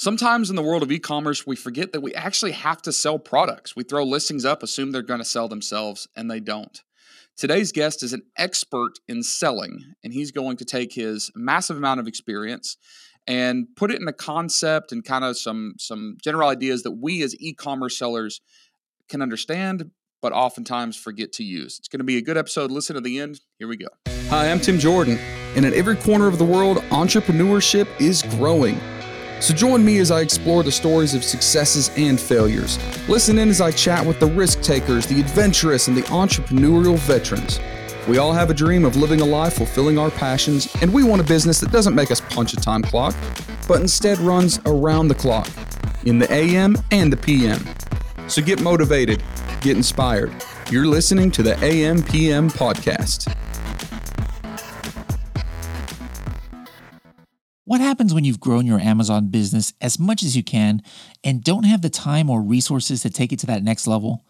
Sometimes in the world of e commerce, we forget that we actually have to sell products. We throw listings up, assume they're going to sell themselves, and they don't. Today's guest is an expert in selling, and he's going to take his massive amount of experience and put it in a concept and kind of some some general ideas that we as e-commerce sellers can understand but oftentimes forget to use. It's going to be a good episode. Listen to the end. Here we go. Hi, I'm Tim Jordan, and in every corner of the world, entrepreneurship is growing. So join me as I explore the stories of successes and failures. Listen in as I chat with the risk takers, the adventurous, and the entrepreneurial veterans. We all have a dream of living a life fulfilling our passions, and we want a business that doesn't make us punch a time clock, but instead runs around the clock, in the AM and the PM. So get motivated, get inspired. You're listening to the AM PM podcast. What happens when you've grown your Amazon business as much as you can and don't have the time or resources to take it to that next level?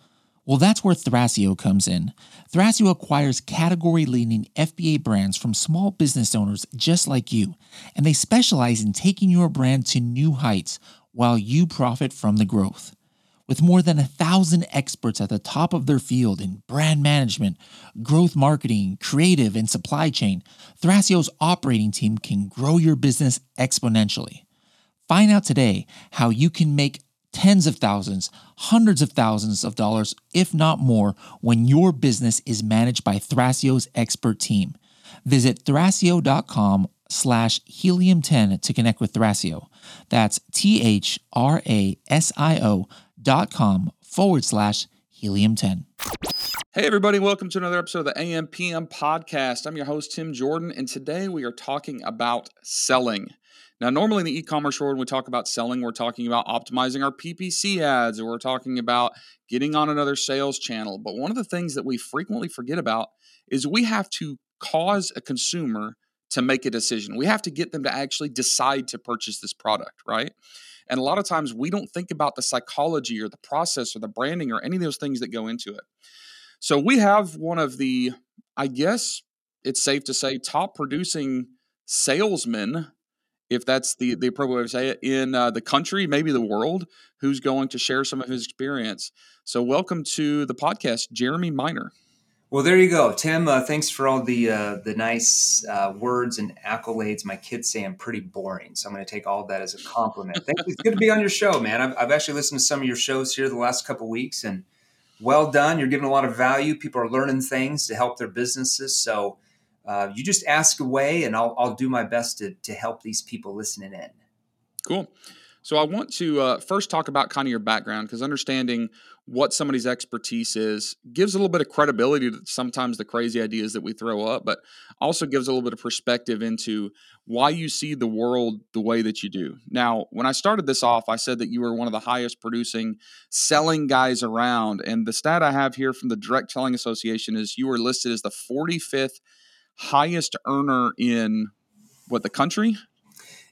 Well, that's where Thrasio comes in. Thrasio acquires category leading FBA brands from small business owners just like you, and they specialize in taking your brand to new heights while you profit from the growth. With more than a thousand experts at the top of their field in brand management, growth marketing, creative, and supply chain, Thrasio's operating team can grow your business exponentially. Find out today how you can make tens of thousands, hundreds of thousands of dollars, if not more, when your business is managed by Thrasio's expert team. Visit thrasio.com slash helium10 to connect with Thrasio. That's T H R A S I O com forward slash helium 10. Hey, everybody, welcome to another episode of the AMPM podcast. I'm your host, Tim Jordan, and today we are talking about selling. Now, normally in the e commerce world, when we talk about selling, we're talking about optimizing our PPC ads, or we're talking about getting on another sales channel. But one of the things that we frequently forget about is we have to cause a consumer to make a decision. We have to get them to actually decide to purchase this product, right? And a lot of times we don't think about the psychology or the process or the branding or any of those things that go into it. So we have one of the, I guess it's safe to say, top producing salesmen, if that's the, the appropriate way to say it, in uh, the country, maybe the world, who's going to share some of his experience. So welcome to the podcast, Jeremy Miner. Well, there you go, Tim. Uh, thanks for all the uh, the nice uh, words and accolades. My kids say I'm pretty boring, so I'm going to take all that as a compliment. Thank you. It's good to be on your show, man. I've, I've actually listened to some of your shows here the last couple weeks, and well done. You're giving a lot of value. People are learning things to help their businesses. So uh, you just ask away, and I'll, I'll do my best to to help these people listening in. Cool. So I want to uh, first talk about kind of your background because understanding what somebody's expertise is gives a little bit of credibility to sometimes the crazy ideas that we throw up, but also gives a little bit of perspective into why you see the world the way that you do. Now, when I started this off, I said that you were one of the highest producing selling guys around. And the stat I have here from the Direct Selling Association is you were listed as the 45th highest earner in what the country?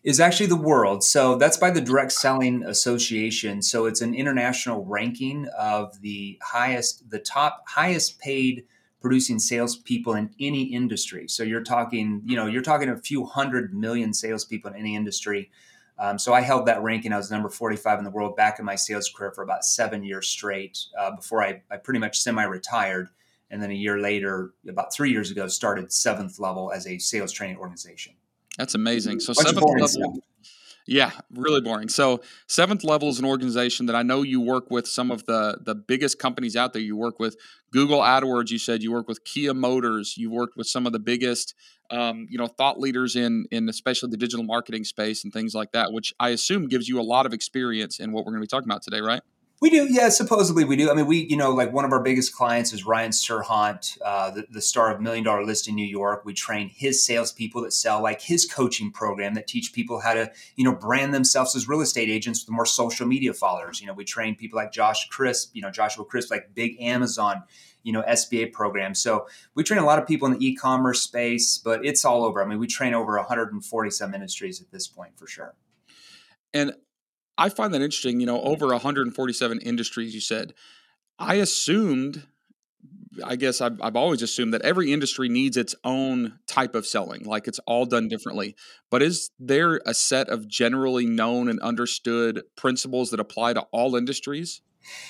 Is actually the world. So that's by the Direct Selling Association. So it's an international ranking of the highest, the top highest paid producing salespeople in any industry. So you're talking, you know, you're talking a few hundred million salespeople in any industry. Um, so I held that ranking. I was number 45 in the world back in my sales career for about seven years straight uh, before I, I pretty much semi-retired. And then a year later, about three years ago, started seventh level as a sales training organization. That's amazing. So seventh level. Yeah, really boring. So seventh level is an organization that I know you work with some of the the biggest companies out there. You work with Google AdWords. You said you work with Kia Motors. You've worked with some of the biggest, um, you know, thought leaders in in especially the digital marketing space and things like that. Which I assume gives you a lot of experience in what we're going to be talking about today, right? We do, yeah. Supposedly, we do. I mean, we, you know, like one of our biggest clients is Ryan Serhant, uh, the, the, star of Million Dollar Listing in New York. We train his salespeople that sell like his coaching program that teach people how to, you know, brand themselves as real estate agents with more social media followers. You know, we train people like Josh Crisp, you know, Joshua Crisp, like big Amazon, you know, FBA program. So we train a lot of people in the e-commerce space, but it's all over. I mean, we train over 140 some industries at this point for sure. And I find that interesting. You know, mm. over 147 industries, you said. I assumed I guess I've, I've always assumed that every industry needs its own type of selling, like it's all done mm. differently. But is there a set of generally known and understood principles that apply to all industries?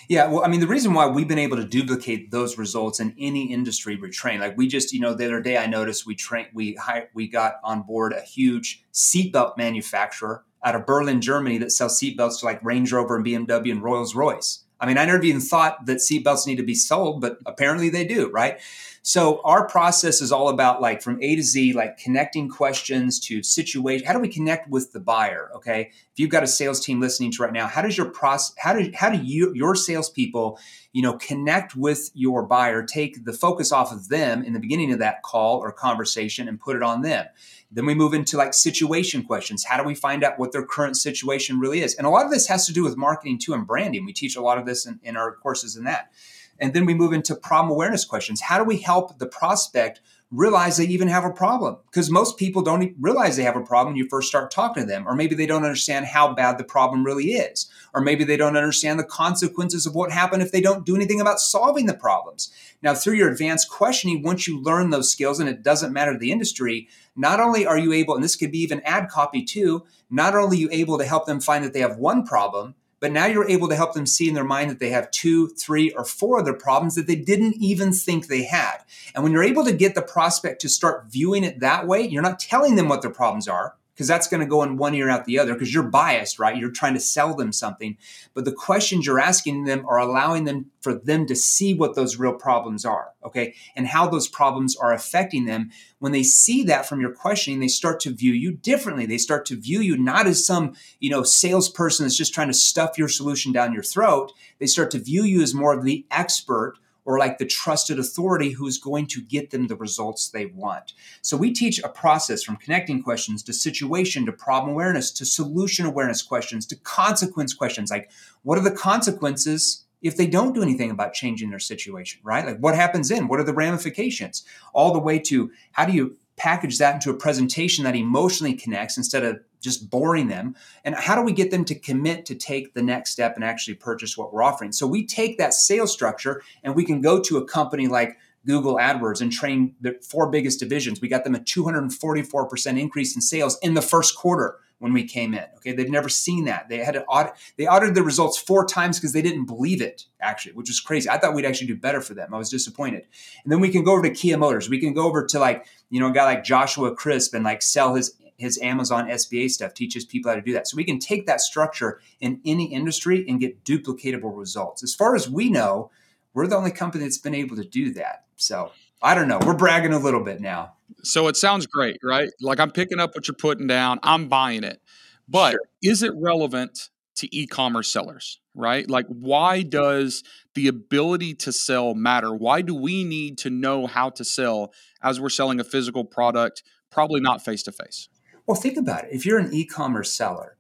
Yeah, well, I mean, the reason why we've been able to duplicate those results in any industry we train, like we just, you know, the other day I noticed we trained, we hired, we got on board a huge seatbelt manufacturer out of Berlin, Germany, that sells seatbelts to like Range Rover and BMW and Rolls Royce. I mean, I never even thought that seatbelts need to be sold, but apparently they do, right? So our process is all about like from A to Z, like connecting questions to situation. How do we connect with the buyer? Okay, if you've got a sales team listening to right now, how does your process? How do how do you your salespeople, you know, connect with your buyer? Take the focus off of them in the beginning of that call or conversation and put it on them. Then we move into like situation questions. How do we find out what their current situation really is? And a lot of this has to do with marketing too and branding. We teach a lot of this in, in our courses in that. And then we move into problem awareness questions. How do we help the prospect realize they even have a problem? Because most people don't realize they have a problem when you first start talking to them, or maybe they don't understand how bad the problem really is, or maybe they don't understand the consequences of what happened if they don't do anything about solving the problems. Now, through your advanced questioning, once you learn those skills, and it doesn't matter the industry, not only are you able, and this could be even ad copy too, not only are you able to help them find that they have one problem, but now you're able to help them see in their mind that they have two, three, or four other problems that they didn't even think they had. And when you're able to get the prospect to start viewing it that way, you're not telling them what their problems are because that's going to go in one ear out the other because you're biased, right? You're trying to sell them something. But the questions you're asking them are allowing them for them to see what those real problems are, okay? And how those problems are affecting them. When they see that from your questioning, they start to view you differently. They start to view you not as some, you know, salesperson that's just trying to stuff your solution down your throat. They start to view you as more of the expert or like the trusted authority who's going to get them the results they want. So we teach a process from connecting questions to situation to problem awareness to solution awareness questions to consequence questions like what are the consequences if they don't do anything about changing their situation, right? Like what happens then? What are the ramifications? All the way to how do you package that into a presentation that emotionally connects instead of just boring them? And how do we get them to commit to take the next step and actually purchase what we're offering? So we take that sales structure and we can go to a company like google adwords and train the four biggest divisions we got them a 244% increase in sales in the first quarter when we came in okay they've never seen that they had to audit they audited the results four times because they didn't believe it actually which was crazy i thought we'd actually do better for them i was disappointed and then we can go over to kia motors we can go over to like you know a guy like joshua crisp and like sell his his Amazon FBA stuff teaches people how to do that. So we can take that structure in any industry and get duplicatable results. As far as we know, we're the only company that's been able to do that. So I don't know. We're bragging a little bit now. So it sounds great, right? Like I'm picking up what you're putting down. I'm buying it. But sure. is it relevant to e-commerce sellers, right? Like why does the ability to sell matter? Why do we need to know how to sell as we're selling a physical product, probably not face to face? Well, think about it. If you're an e-commerce seller,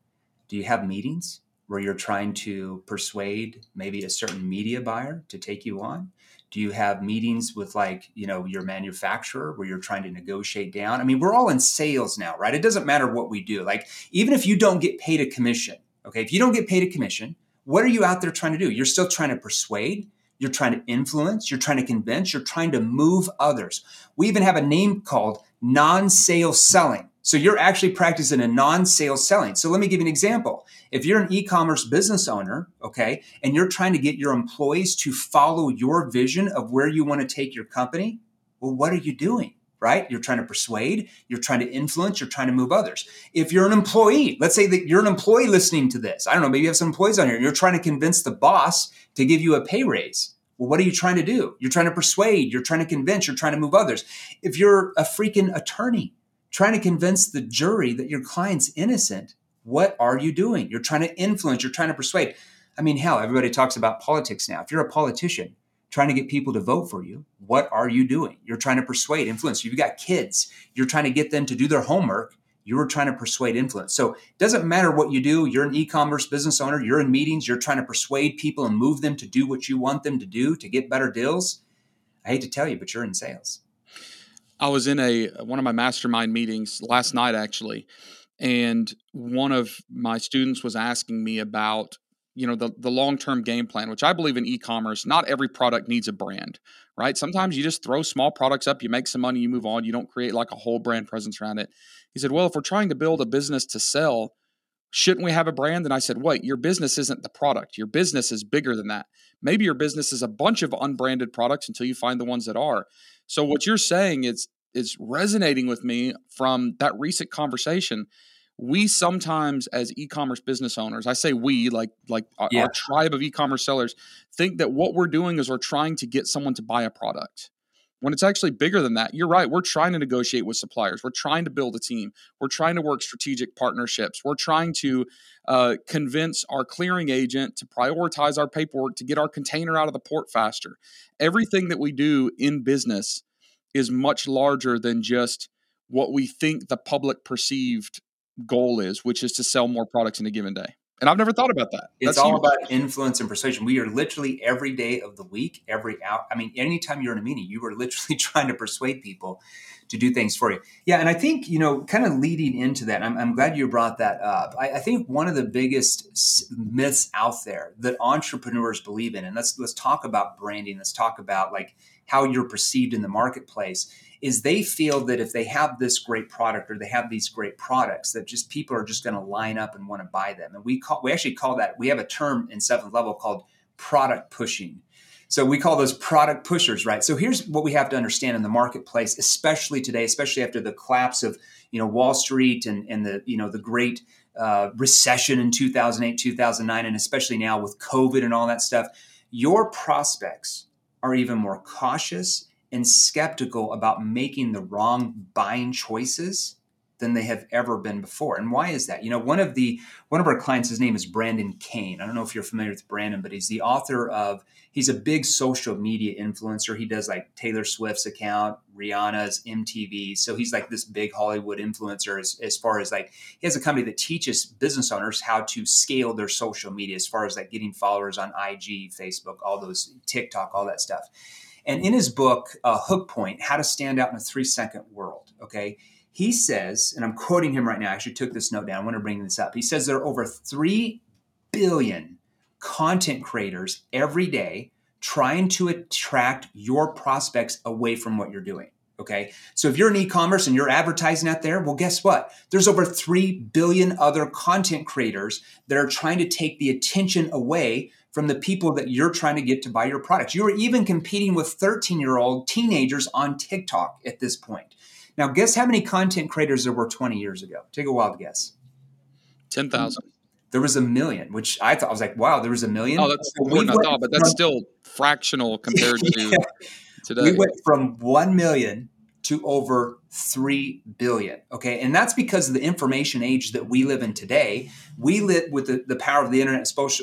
do you have meetings where you're trying to persuade maybe a certain media buyer to take you on? Do you have meetings with like, you know, your manufacturer where you're trying to negotiate down? I mean, we're all in sales now, right? It doesn't matter what we do. Like, even if you don't get paid a commission, okay, if you don't get paid a commission, what are you out there trying to do? You're still trying to persuade, you're trying to influence, you're trying to convince, you're trying to move others. We even have a name called non sales selling. So you're actually practicing a non-sales selling. So let me give you an example. If you're an e-commerce business owner, okay, and you're trying to get your employees to follow your vision of where you want to take your company, well, what are you doing? Right? You're trying to persuade, you're trying to influence, you're trying to move others. If you're an employee, let's say that you're an employee listening to this. I don't know, maybe you have some employees on here. You're trying to convince the boss to give you a pay raise. Well, what are you trying to do? You're trying to persuade, you're trying to convince, you're trying to move others. If you're a freaking attorney, trying to convince the jury that your client's innocent, what are you doing? You're trying to influence, you're trying to persuade. I mean, hell, everybody talks about politics now. If you're a politician trying to get people to vote for you, what are you doing? You're trying to persuade, influence. You've got kids, you're trying to get them to do their homework. You're trying to persuade influence. So it doesn't matter what you do. You're an e-commerce business owner. You're in meetings. You're trying to persuade people and move them to do what you want them to do to get better deals. I hate to tell you, but you're in sales. I was in a one of my mastermind meetings last night actually, and one of my students was asking me about you know the the long term game plan, which I believe in e-commerce. Not every product needs a brand, right? Sometimes you just throw small products up, you make some money, you move on. You don't create like a whole brand presence around it. He said, "Well, if we're trying to build a business to sell." Shouldn't we have a brand? And I said, Wait, your business isn't the product. Your business is bigger than that. Maybe your business is a bunch of unbranded products until you find the ones that are. So what you're saying is is resonating with me from that recent conversation we sometimes as e-commerce business owners i say we like like our, yeah. our, tribe of e-commerce sellers think that what we're doing is we're trying to get someone to buy a product when it's actually bigger than that you're right we're trying to negotiate with suppliers we're trying to build a team we're trying to work strategic partnerships we're trying to uh, convince our clearing agent to prioritize our paperwork to get our container out of the port faster everything that we do in business is much larger than just what we think the public perceived goal is, which is to sell more products in a given day. And I've never thought about that. It's That's all about influence and persuasion. We are literally every day of the week, every hour. I mean, anytime you're in a meeting, you are literally trying to persuade people to do things for you. Yeah, and I think you know, kind of leading into that, I'm, I'm glad you brought that up. I, I, think one of the biggest myths out there that entrepreneurs believe in, and let's let's talk about branding. Let's talk about like how you're perceived in the marketplace is they feel that if they have this great product or they have these great products that just people are just going to line up and want to buy them. And we call we actually call that we have a term in seventh level called product pushing. So we call those product pushers right? So here's what we have to understand in the marketplace especially today especially after the collapse of you know wall street and, and the you know the great uh, recession in 2008 2009 and especially now with covid and all that stuff your prospects are even more cautious and skeptical about making the wrong buying choices than they have ever been before. And why is that? You know, one of the one of our clients, his name is Brendan Kane. I don't know if you're familiar with Brendan, but he's the author of he's a big social media influencer. He does like Taylor Swift's account, Rihanna's MTV. So he's like this big Hollywood influencer as, as far as like he has a company that teaches business owners how to scale their social media as far as like getting followers on IG, Facebook, all those TikTok, all that stuff. And in his book, uh, Hook Point How to Stand Out in a Three Second World, okay, he says, and I'm quoting him right now, I actually took this note down, I want to bring this up. He says there are over 3 billion content creators every day trying to attract your prospects away from what you're doing. Okay. So if you're in e-commerce and you're advertising out there, well, guess what? There's over 3 billion other content creators that are trying to take the attention away from the people that you're trying to get to buy your products. You are even competing with 13 year old teenagers on TikTok at this point. Now, guess how many content creators there were 20 years ago? Take a wild guess. 10,000. There was a million, which I thought I was like, wow, there was a million. Oh, that's important. I thought, but that's from, still fractional compared to yeah, today. We went from 1 million to over 3 billion. Okay. And that's because of the information age that we live in today. We live with the, the power of the internet,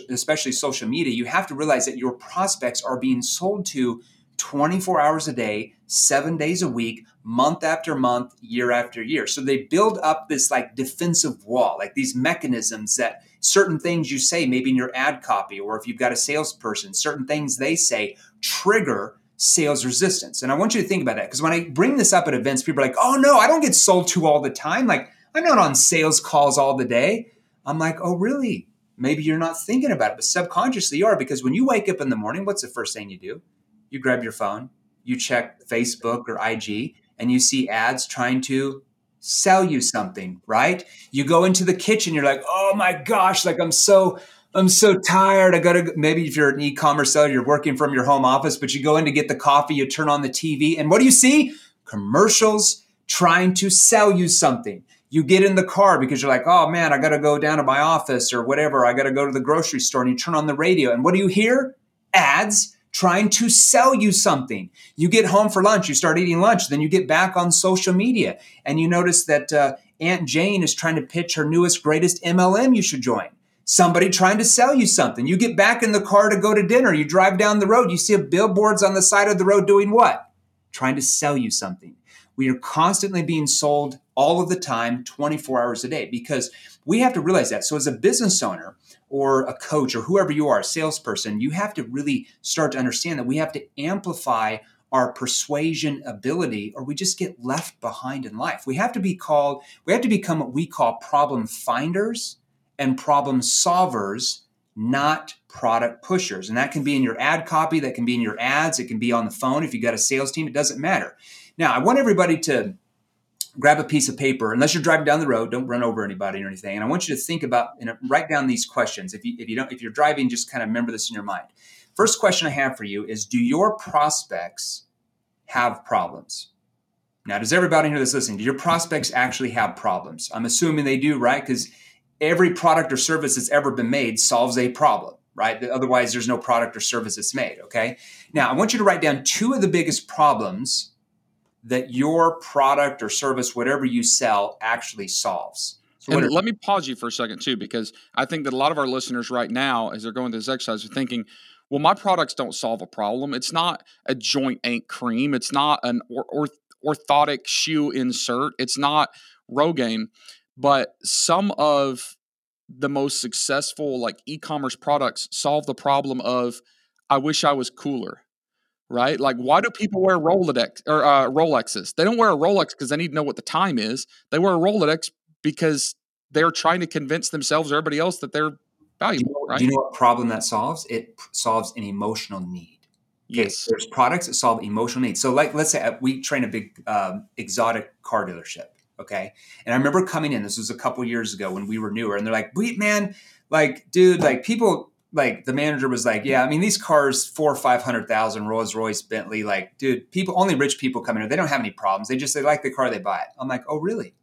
especially social media. You have to realize that your prospects are being sold to 24 hours a day, seven days a week, month after month, year after year. So they build up this like defensive wall, like these mechanisms that certain things you say, maybe in your ad copy, or if you've got a salesperson, certain things they say trigger sales resistance. And I want you to think about that because when I bring this up at events, people are like, oh no, I don't get sold to all the time. Like, I'm not on sales calls all the day. I'm like, oh, really? Maybe you're not thinking about it, but subconsciously you are because when you wake up in the morning, what's the first thing you do? You grab your phone, you check Facebook or IG, and you see ads trying to sell you something, right? You go into the kitchen, you're like, oh my gosh, like I'm so I'm so tired. I got to, maybe if you're an e commerce seller, you're working from your home office, but you go in to get the coffee, you turn on the TV, and what do you see? Commercials trying to sell you something. You get in the car because you're like, oh man, I got to go down to my office or whatever. I got to go to the grocery store, and you turn on the radio, and what do you hear? Ads trying to sell you something. You get home for lunch, you start eating lunch, then you get back on social media, and you notice that uh, Aunt Jane is trying to pitch her newest, greatest MLM you should join somebody trying to sell you something. You get back in the car to go to dinner, you drive down the road, you see a billboards on the side of the road doing what? Trying to sell you something. We are constantly being sold all of the time, 24 hours a day, because we have to realize that. So, as a business owner or a coach or whoever you are, a salesperson, you have to really start to understand that we have to amplify our persuasion ability or we just get left behind in life. We have to be called, we have to become what we call problem finders and problem solvers not product pushers. And that can be in your ad copy, that can be in your ads, it can be on the phone. If you've got a sales team, it doesn't matter. Now, I want everybody to grab a piece of paper, unless you're driving down the road, don't run over anybody or anything. And I want you to think about and write down these questions. If you, if you don't, if you're driving, just kind of remember this in your mind. First question I have for you is Do your prospects have problems? Now, does everybody here that's listening, do your prospects actually have problems? I'm assuming they do, right? Because every product or service that's ever been made solves a problem, right? Otherwise, there's no product or service that's made, okay? Now, I want you to write down two of the biggest problems that your product or service, whatever you sell, actually solves. So and let me pause you for a second, too, because I think that a lot of our listeners right now, as they're going through this exercise, are thinking, well, my products don't solve a problem. It's not a joint ache cream. It's not an or, or orthotic shoe insert. It's not Rogaine, but some of the most successful like e-commerce products solve the problem of I wish I was cooler. Right? Like why do people wear Rolodex or uh, Rolexes? They don't wear a Rolex because they need to know what the time is. They wear a Rolodex because they're trying to convince themselves or everybody else that they're valuable. Do you right? do you know what problem that solves? It solves an emotional need. Okay, yes. there's products that solve emotional needs. So, like, let's say uh, we train a big um, exotic car dealership. Okay, and I remember coming in. This was a couple years ago when we were newer, and they're like, "Wait, man, like, dude, like, people." Like the manager was like, "Yeah, I mean these cars, four or five hundred thousand, Rolls Royce, Bentley, like, dude, people only rich people come in here. They don't have any problems. They just they like the car, they buy it." I'm like, "Oh, really?"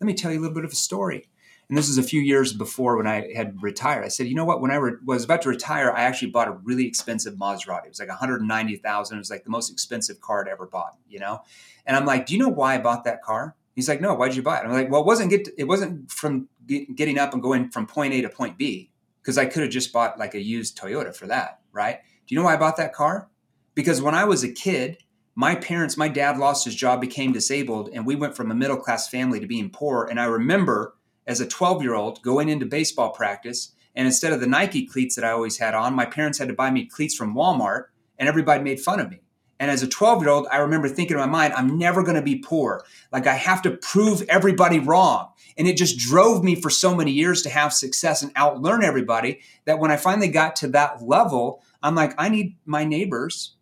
Let me tell you a little bit of a story and this is a few years before when I had retired. I said, you know what? When I re- was about to retire, I actually bought a really expensive Maserati. It was like 190,000. It was like the most expensive car I'd ever bought, you know? And I'm like, do you know why I bought that car? He's like, no, why'd you buy it? I'm like, well, it wasn't get, it wasn't from get, getting up and going from point A to point B because I could have just bought like a used Toyota for that, right? Do you know why I bought that car? Because when I was a kid, my parents, my dad lost his job, became disabled, and we went from a middle class family to being poor. And I remember as a 12 year old going into baseball practice. And instead of the Nike cleats that I always had on, my parents had to buy me cleats from Walmart and everybody made fun of me. And as a 12 year old, I remember thinking in my mind, I'm never going to be poor. Like I have to prove everybody wrong. And it just drove me for so many years to have success and outlearn everybody that when I finally got to that level, I'm like, I need my neighbors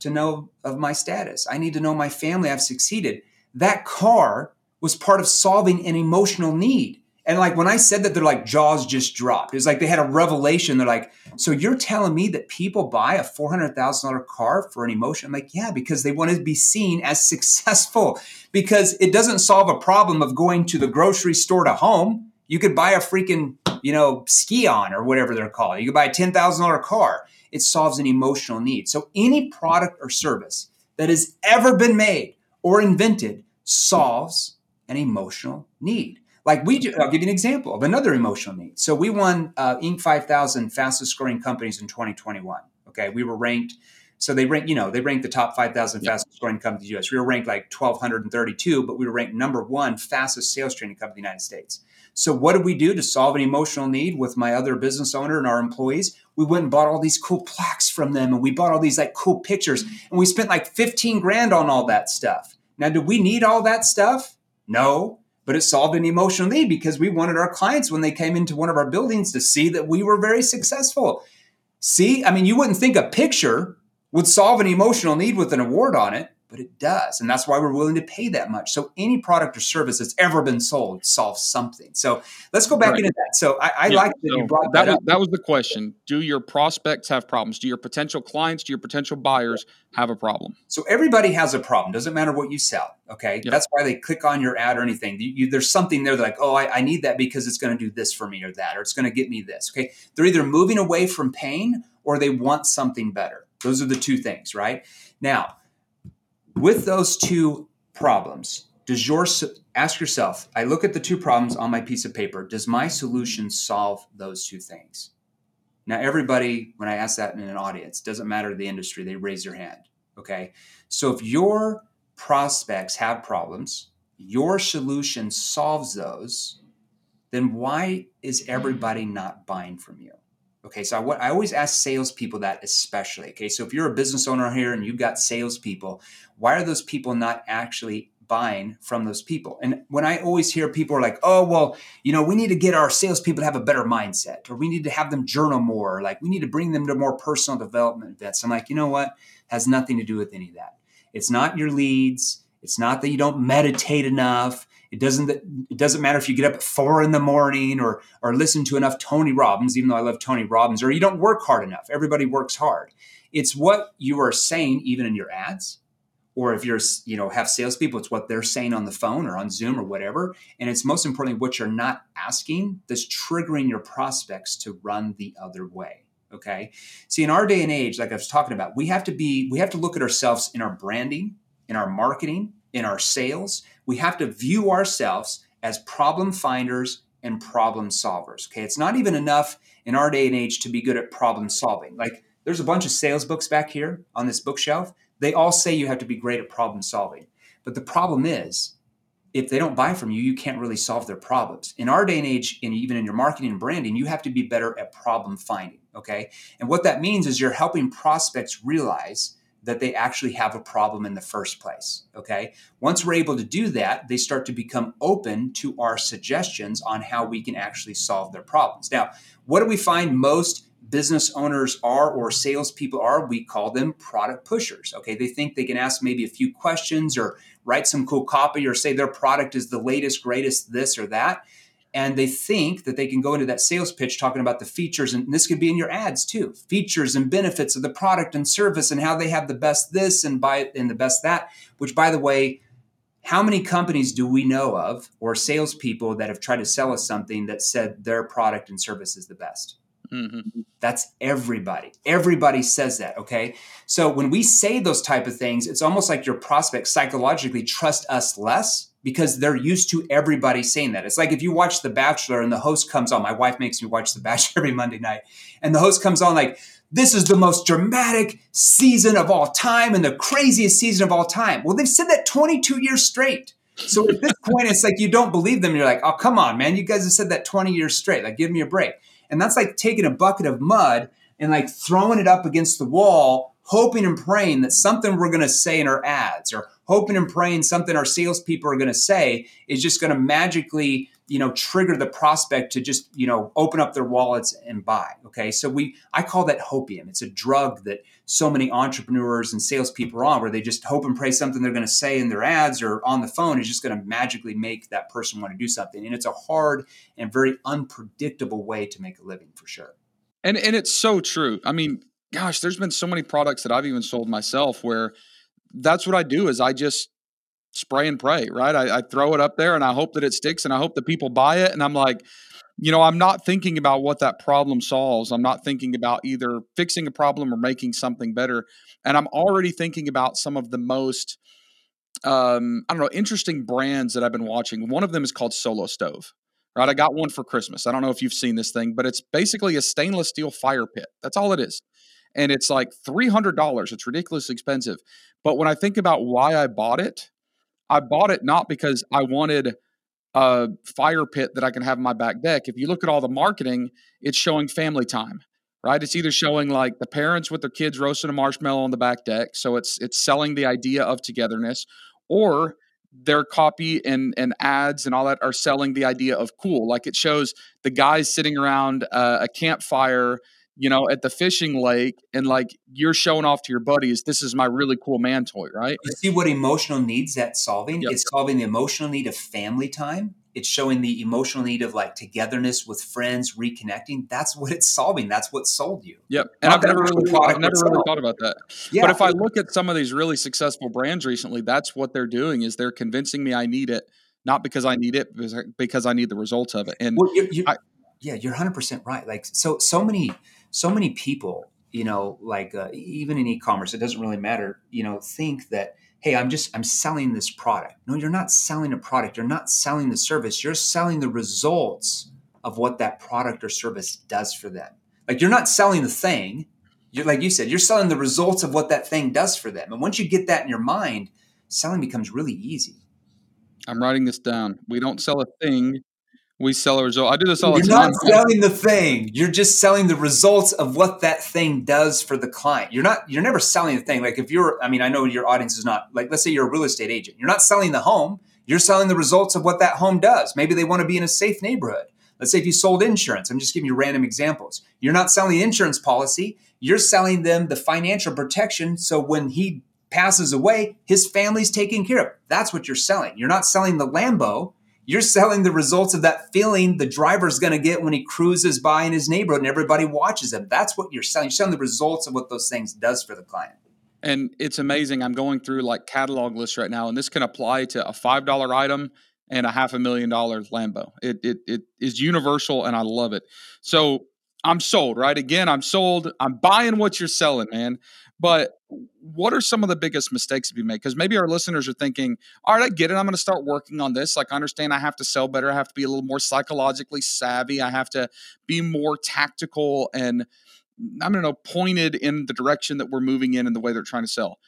to know of my status. I need to know my family I've succeeded. That car was part of solving an emotional need. And like when I said that, they're like jaws just dropped. It's like they had a revelation. They're like, so you're telling me that people buy a four hundred thousand dollar car for an emotion? I'm like, yeah, because they want to be seen as successful. Because it doesn't solve a problem of going to the grocery store to home. You could buy a freaking you know ski on or whatever they're called. You could buy a ten thousand dollar car. It solves an emotional need. So any product or service that has ever been made or invented solves an emotional need. Like we, do, I'll give you an example of another emotional need. So we won uh, Inc. 5000 fastest growing companies in 2021. Okay, we were ranked. So they rank, you know, they ranked the top 5,000 yep. fastest growing companies in the US. We were ranked like 1,232, but we were ranked number one fastest sales training company in the United States. So what did we do to solve an emotional need with my other business owner and our employees? We went and bought all these cool plaques from them, and we bought all these like cool pictures, and we spent like 15 grand on all that stuff. Now, do we need all that stuff? No but it solved an emotional need because we wanted our clients when they came into one of our buildings to see that we were very successful. See, I mean, you wouldn't think a picture would solve an emotional need with an award on it, but it does. And that's why we're willing to pay that much. So any product or service that's ever been sold solves something. So let's go back right. into that. So I, I yeah. like that so you brought that, that was, That was the question. Do your prospects have problems? Do your potential clients, do your potential buyers have a problem? So everybody has a problem. Doesn't matter what you sell. Okay. Yep. That's why they click on your ad or anything. You, you, there's something there like, oh, I, I need that because it's going to do this for me or that, or it's going to get me this. Okay. They're either moving away from pain or they want something better. Those are the two things, right? Now, with those two problems, does your ask yourself, I look at the two problems on my piece of paper, does my solution solve those two things? Now, everybody, when I ask that in an audience, doesn't matter the industry, they raise their hand. Okay. So if your prospects have problems, your solution solves those, then why is everybody not buying from you? Okay, so I, I always ask salespeople that especially. Okay, so if you're a business owner here and you've got salespeople, why are those people not actually buying from those people. And when I always hear people are like, oh, well, you know, we need to get our salespeople to have a better mindset, or we need to have them journal more, or like we need to bring them to more personal development events. I'm like, you know what? Has nothing to do with any of that. It's not your leads. It's not that you don't meditate enough. It doesn't it doesn't matter if you get up at four in the morning or or listen to enough Tony Robbins, even though I love Tony Robbins, or you don't work hard enough. Everybody works hard. It's what you are saying, even in your ads or if you're you know have salespeople, it's what they're saying on the phone or on Zoom or whatever. And it's most importantly what you're not asking that's triggering your prospects to run the other way. Okay. See, in our day and age, like I was talking about, we have to be we have to look at ourselves in our branding, in our marketing, in our sales. We have to view ourselves as problem finders and problem solvers. Okay. It's not even enough in our day and age to be good at problem solving. Like there's a bunch of sales books back here on this bookshelf they all say you have to be great at problem solving. But the problem is, if they don't buy from you, you can't really solve their problems. In our day and age, and even in your marketing and branding, you have to be better at problem finding. Okay. And what that means is you're helping prospects realize that they actually have a problem in the first place. Okay. Once we're able to do that, they start to become open to our suggestions on how we can actually solve their problems. Now, what do we find most business owners are or salespeople are, we call them product pushers. Okay, they think they can ask maybe a few questions or write some cool copy or say their product is the latest, greatest, this or that. And they think that they can go into that sales pitch talking about the features, and this could be in your ads too features and benefits of the product and service and how they have the best this and buy and the best that. Which, by the way, how many companies do we know of or salespeople that have tried to sell us something that said their product and service is the best? Mm-hmm. That's everybody. Everybody says that. Okay. So when we say those type of things, it's almost like your prospects psychologically trust us less because they're used to everybody saying that. It's like if you watch The Bachelor and the host comes on. My wife makes me watch The Bachelor every Monday night, and the host comes on like, "This is the most dramatic season of all time and the craziest season of all time." Well, they've said that 22 years straight. So at this point, it's like you don't believe them. You're like, "Oh, come on, man! You guys have said that 20 years straight. Like, give me a break." And that's like taking a bucket of mud and like throwing it up against the wall, hoping and praying that something we're going to say in our ads or hoping and praying something our salespeople are going to say is just going to magically, you know, trigger the prospect to just, you know, open up their wallets and buy. Okay. So we, I call that hopium. It's a drug that so many entrepreneurs and salespeople are on where they just hope and pray something they're going to say in their ads or on the phone is just going to magically make that person want to do something. And it's a hard and very unpredictable way to make a living for sure. And, and it's so true. I mean, gosh, there's been so many products that I've even sold myself where that's what I do is I just spray and pray, right? I, I, throw it up there and I hope that it sticks and I hope that people buy it. And I'm like, you know, I'm not thinking about what that problem solves. I'm not thinking about either fixing a problem or making something better. And I'm already thinking about some of the most, um, I don't know, interesting brands that I've been watching. One of them is called Solo Stove. Right, I got one for Christmas. I don't know if you've seen this thing, but it's basically a stainless steel fire pit. That's all it is and it's like $300. It's ridiculously expensive. But when I think about why I bought it, I bought it not because I wanted a fire pit that I can have in my back deck. If you look at all the marketing, it's showing family time, right? It's either showing like the parents with their kids roasting a marshmallow on the back deck, so it's it's selling the idea of togetherness, or their copy and and ads and all that are selling the idea of cool. Like it shows the guys sitting around uh, a campfire you know, at the fishing lake and like you're showing off to your buddies, this is my really cool man toy, right? You see what emotional needs that's solving? Yep. It's solving the emotional need of family time. It's showing the emotional need of like togetherness with friends, reconnecting. That's what it's solving. That's what sold you. Yep. And I've never really, thought, I've never really thought about that. Yeah. But if I look at some of these really successful brands recently, that's what they're doing is they're convincing me I need it, not because I need it, because I need the results of it. And well, you're, you're, I, yeah, you're 100% right. Like so, so many – so many people, you know, like uh, even in e-commerce, it doesn't really matter, you know, think that hey, I'm just I'm selling this product. No, you're not selling a product. You're not selling the service. You're selling the results of what that product or service does for them. Like you're not selling the thing. You're like you said, you're selling the results of what that thing does for them. And once you get that in your mind, selling becomes really easy. I'm writing this down. We don't sell a thing, We sell a result. I do this all You're the time. You're not selling the thing. You're just selling the results of what that thing does for the client. You're not. You're never selling the thing. Like if you're, I mean, I know your audience is not. Like, let's say you're a real estate agent. You're not selling the home. You're selling the results of what that home does. Maybe they want to be in a safe neighborhood. Let's say if you sold insurance. I'm just giving you random examples. You're not selling the insurance policy. You're selling them the financial protection. So when he passes away, his family's taken care of. That's what you're selling. You're not selling the Lambo you're selling the results of that feeling the driver's going to get when he cruises by in his neighborhood and everybody watches him. That's what you're selling. You're selling the results of what those things does for the client. And it's amazing. I'm going through like catalog lists right now, and this can apply to a five dollar item and a half a million dollar Lambo. It, it it is universal, and I love it. So I'm sold, right? Again, I'm sold. I'm buying what you're selling, man. But what are some of the biggest mistakes you make? Because maybe our listeners are thinking, all right, I get it. I'm going to start working on this. Like, I understand I have to sell better. I have to be a little more psychologically savvy. I have to be more tactical and, I don't know, pointed in the direction that we're moving in and the way they're trying to sell.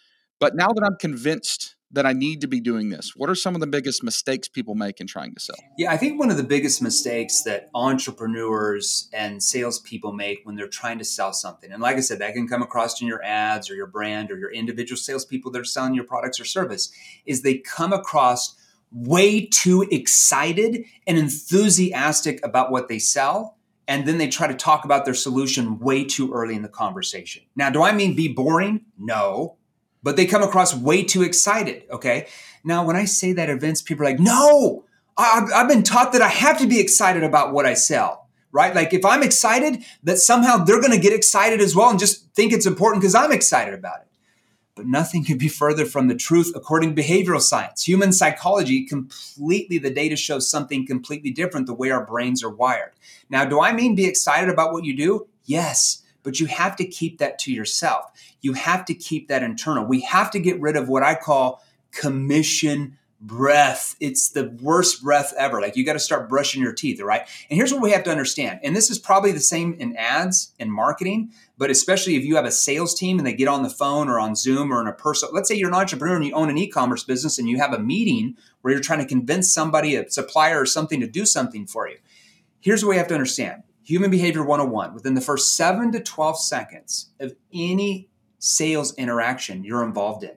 But now that I'm convinced that I need to be doing this? What are some of the biggest mistakes people make in trying to sell? Yeah, I think one of the biggest mistakes that entrepreneurs and salespeople make when they're trying to sell something, and like I said, that can come across in your ads or your brand or your individual salespeople that are selling your products or service, is they come across way too excited and enthusiastic about what they sell. And then they try to talk about their solution way too early in the conversation. Now, do I mean be boring? No but they come across way too excited. Okay. Now, when I say that events, people are like, no, I've, I've been taught that I have to be excited about what I sell, right? Like if I'm excited, that somehow they're going to get excited as well and just think it's important because I'm excited about it. But nothing could be further from the truth according to behavioral science. Human psychology, completely, the data shows something completely different the way our brains are wired. Now, do I mean be excited about what you do? Yes but you have to keep that to yourself. You have to keep that internal. We have to get rid of what I call commission breath. It's the worst breath ever. Like you got to start brushing your teeth, right? And here's what we have to understand. And this is probably the same in ads and marketing, but especially if you have a sales team and they get on the phone or on Zoom or in a person. Let's say you're an entrepreneur and you own an e-commerce business and you have a meeting where you're trying to convince somebody, a supplier or something to do something for you. Here's what we have to understand. Human Behavior 101, within the first seven to 12 seconds of any sales interaction you're involved in,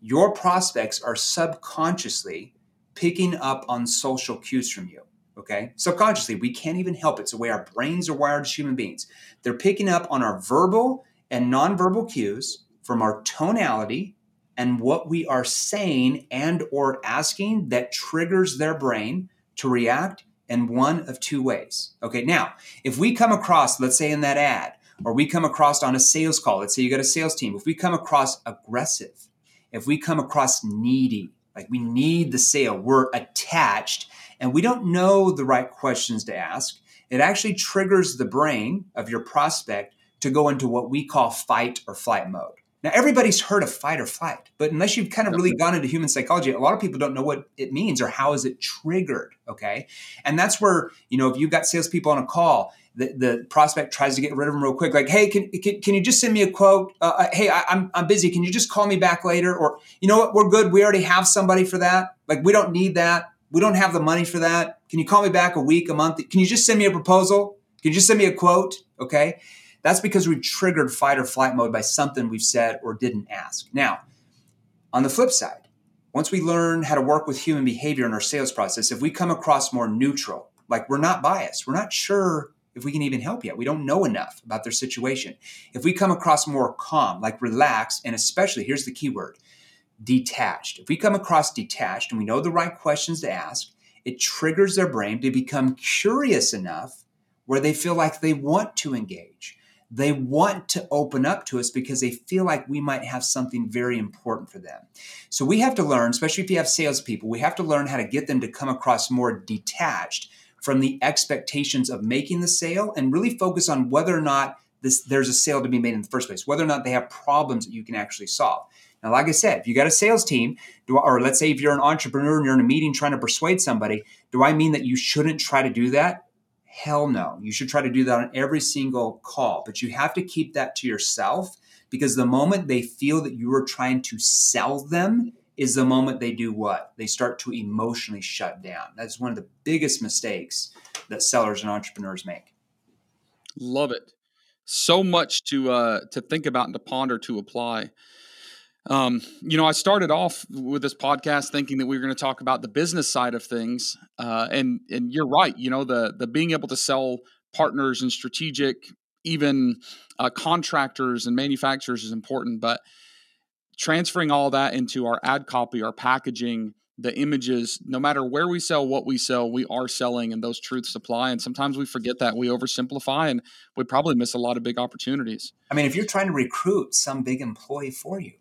your prospects are subconsciously picking up on social cues from you. Okay. Subconsciously, we can't even help it. It's the way our brains are wired as human beings. They're picking up on our verbal and nonverbal cues from our tonality and what we are saying and or asking that triggers their brain to react in one of two ways. Okay, now, if we come across, let's say in that ad, or we come across on a sales call, let's say you got a sales team, if we come across aggressive, if we come across needy, like we need the sale, we're attached, and we don't know the right questions to ask, it actually triggers the brain of your prospect to go into what we call fight or flight mode. Now, everybody's heard of fight or flight, but unless you've kind of really gone into human psychology, a lot of people don't know what it means or how is it triggered. Okay, and that's where you know if you've got salespeople on a call, the, the prospect tries to get rid of them real quick, like, "Hey, can can, can you just send me a quote? Uh, uh hey, I, I'm, I'm busy. Can you just call me back later? Or you know what? We're good. We already have somebody for that. Like, we don't need that. We don't have the money for that. Can you call me back a week, a month? Can you just send me a proposal? Can you just send me a quote? Okay." That's because we've triggered fight or flight mode by something we've said or didn't ask. Now, on the flip side, once we learn how to work with human behavior in our sales process, if we come across more neutral, like we're not biased, we're not sure if we can even help yet, we don't know enough about their situation. If we come across more calm, like relaxed, and especially, here's the key word detached. If we come across detached and we know the right questions to ask, it triggers their brain to become curious enough where they feel like they want to engage they want to open up to us because they feel like we might have something very important for them. So we have to learn, especially if you have salespeople, we have to learn how to get them to come across more detached from the expectations of making the sale and really focus on whether or not this, there's a sale to be made in the first place, whether or not they have problems that you can actually solve. Now, like I said, if you got a sales team, do, or let's say if you're an entrepreneur and you're in a meeting trying to persuade somebody, do I mean that you shouldn't try to do that? Hell no. You should try to do that on every single call, but you have to keep that to yourself because the moment they feel that you are trying to sell them, is the moment they do what? They start to emotionally shut down. That's one of the biggest mistakes that sellers and entrepreneurs make. Love it. So much to uh, to think about and to ponder to apply. Um, you know, I started off with this podcast thinking that we were going to talk about the business side of things, uh, and and you're right. You know, the the being able to sell partners and strategic, even uh, contractors and manufacturers is important, but transferring all that into our ad copy, our packaging, the images, no matter where we sell, what we sell, we are selling and those truths apply. And sometimes we forget that we oversimplify and we probably miss a lot of big opportunities. I mean, if you're trying to recruit some big employee for you,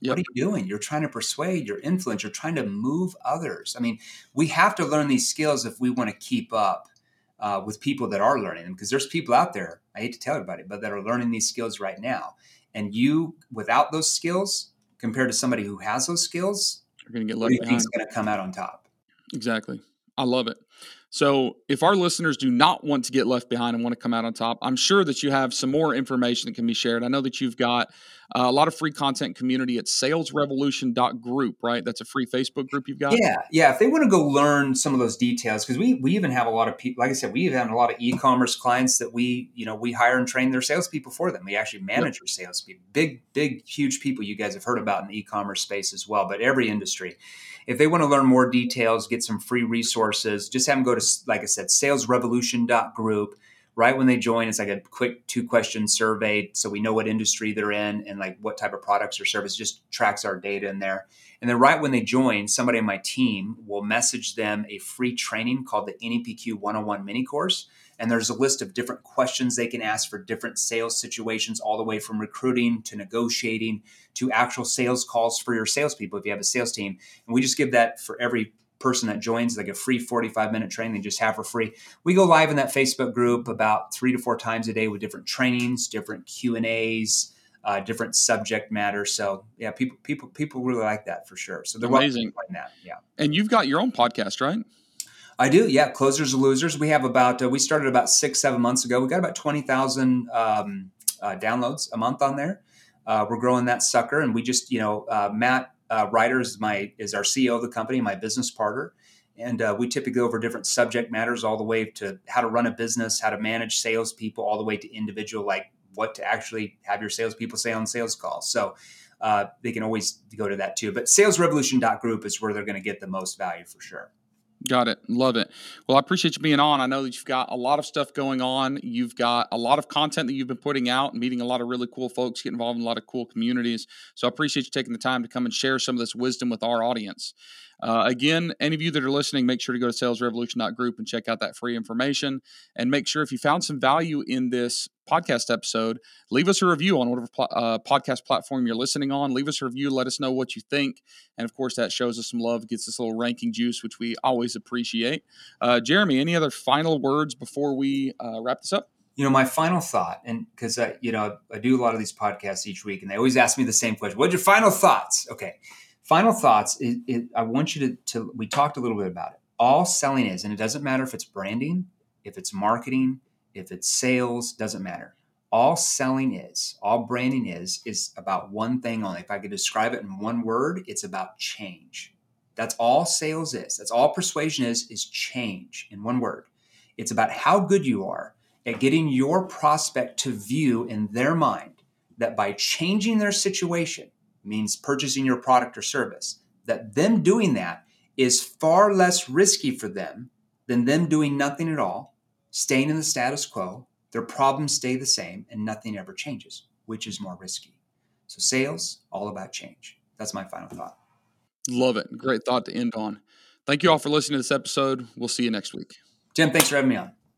Yep. What are you doing? You're trying to persuade, you're influence, you're trying to move others. I mean, we have to learn these skills if we want to keep up uh, with people that are learning them because there's people out there, I hate to tell everybody, but that are learning these skills right now. And you, without those skills, compared to somebody who has those skills, you're going to get left behind. going to come out on top. Exactly. I love it. So, if our listeners do not want to get left behind and want to come out on top, I'm sure that you have some more information that can be shared. I know that you've got uh, a lot of free content community at salesrevolution.group, right? That's a free Facebook group you've got. Yeah, yeah. If they want to go learn some of those details, because we we even have a lot of people. Like I said, we even have a lot of e-commerce clients that we you know we hire and train their salespeople for them. We actually manage yep. our salespeople. Big, big, huge people you guys have heard about in the e-commerce space as well, but every industry if they want to learn more details, get some free resources, just have them go to, like I said, salesrevolution.group. Right when they join, it's like a quick two question survey. So we know what industry they're in and like what type of products or service, just tracks our data in there. And then right when they join, somebody on my team will message them a free training called the NEPQ 101 mini course and there's a list of different questions they can ask for different sales situations, all the way from recruiting to negotiating to actual sales calls for your salespeople if you have a sales team. And we just give that for every person that joins like a free 45 minute training they just have for free we go live in that facebook group about three to four times a day with different trainings different q and a's uh, different subject matter so yeah people people people really like that for sure so they're amazing that yeah and you've got your own podcast right I do. Yeah. Closers or losers. We have about, uh, we started about six, seven months ago. We got about 20,000 um, uh, downloads a month on there. Uh, we're growing that sucker. And we just, you know, uh, Matt uh, Ryder is my, is our CEO of the company, my business partner. And uh, we typically go over different subject matters all the way to how to run a business, how to manage salespeople, all the way to individual, like what to actually have your salespeople say on sales calls. So they can always go to that too. But salesrevolution.group is where they're going to get the most value for sure. Got it. Love it. Well, I appreciate you being on. I know that you've got a lot of stuff going on. You've got a lot of content that you've been putting out and meeting a lot of really cool folks, getting involved in a lot of cool communities. So I appreciate you taking the time to come and share some of this wisdom with our audience. Uh, again, any of you that are listening, make sure to go to salesrevolution.group and check out that free information. And make sure if you found some value in this podcast episode, leave us a review on whatever uh, podcast platform you're listening on. Leave us a review. Let us know what you think. And of course, that shows us some love, gets us a little ranking juice, which we always appreciate. Uh, Jeremy, any other final words before we uh, wrap this up? You know, my final thought, and because I, you know, I do a lot of these podcasts each week, and they always ask me the same question: "What's your final thoughts?" Okay, final thoughts. It, it, I want you to, to. We talked a little bit about it. All selling is, and it doesn't matter if it's branding, if it's marketing, if it's sales, doesn't matter. All selling is, all branding is, is about one thing only. If I could describe it in one word, it's about change. That's all sales is. That's all persuasion is, is change in one word. It's about how good you are at getting your prospect to view in their mind that by changing their situation means purchasing your product or service, that them doing that is far less risky for them than them doing nothing at all staying in the status quo, their problems stay the same, and nothing ever changes. Which is more risky? So, sales, all about change. That's my final thought. Love it. Great thought to end on. Thank you all for listening to this episode. We'll see you next week. Jim, thanks for having me on.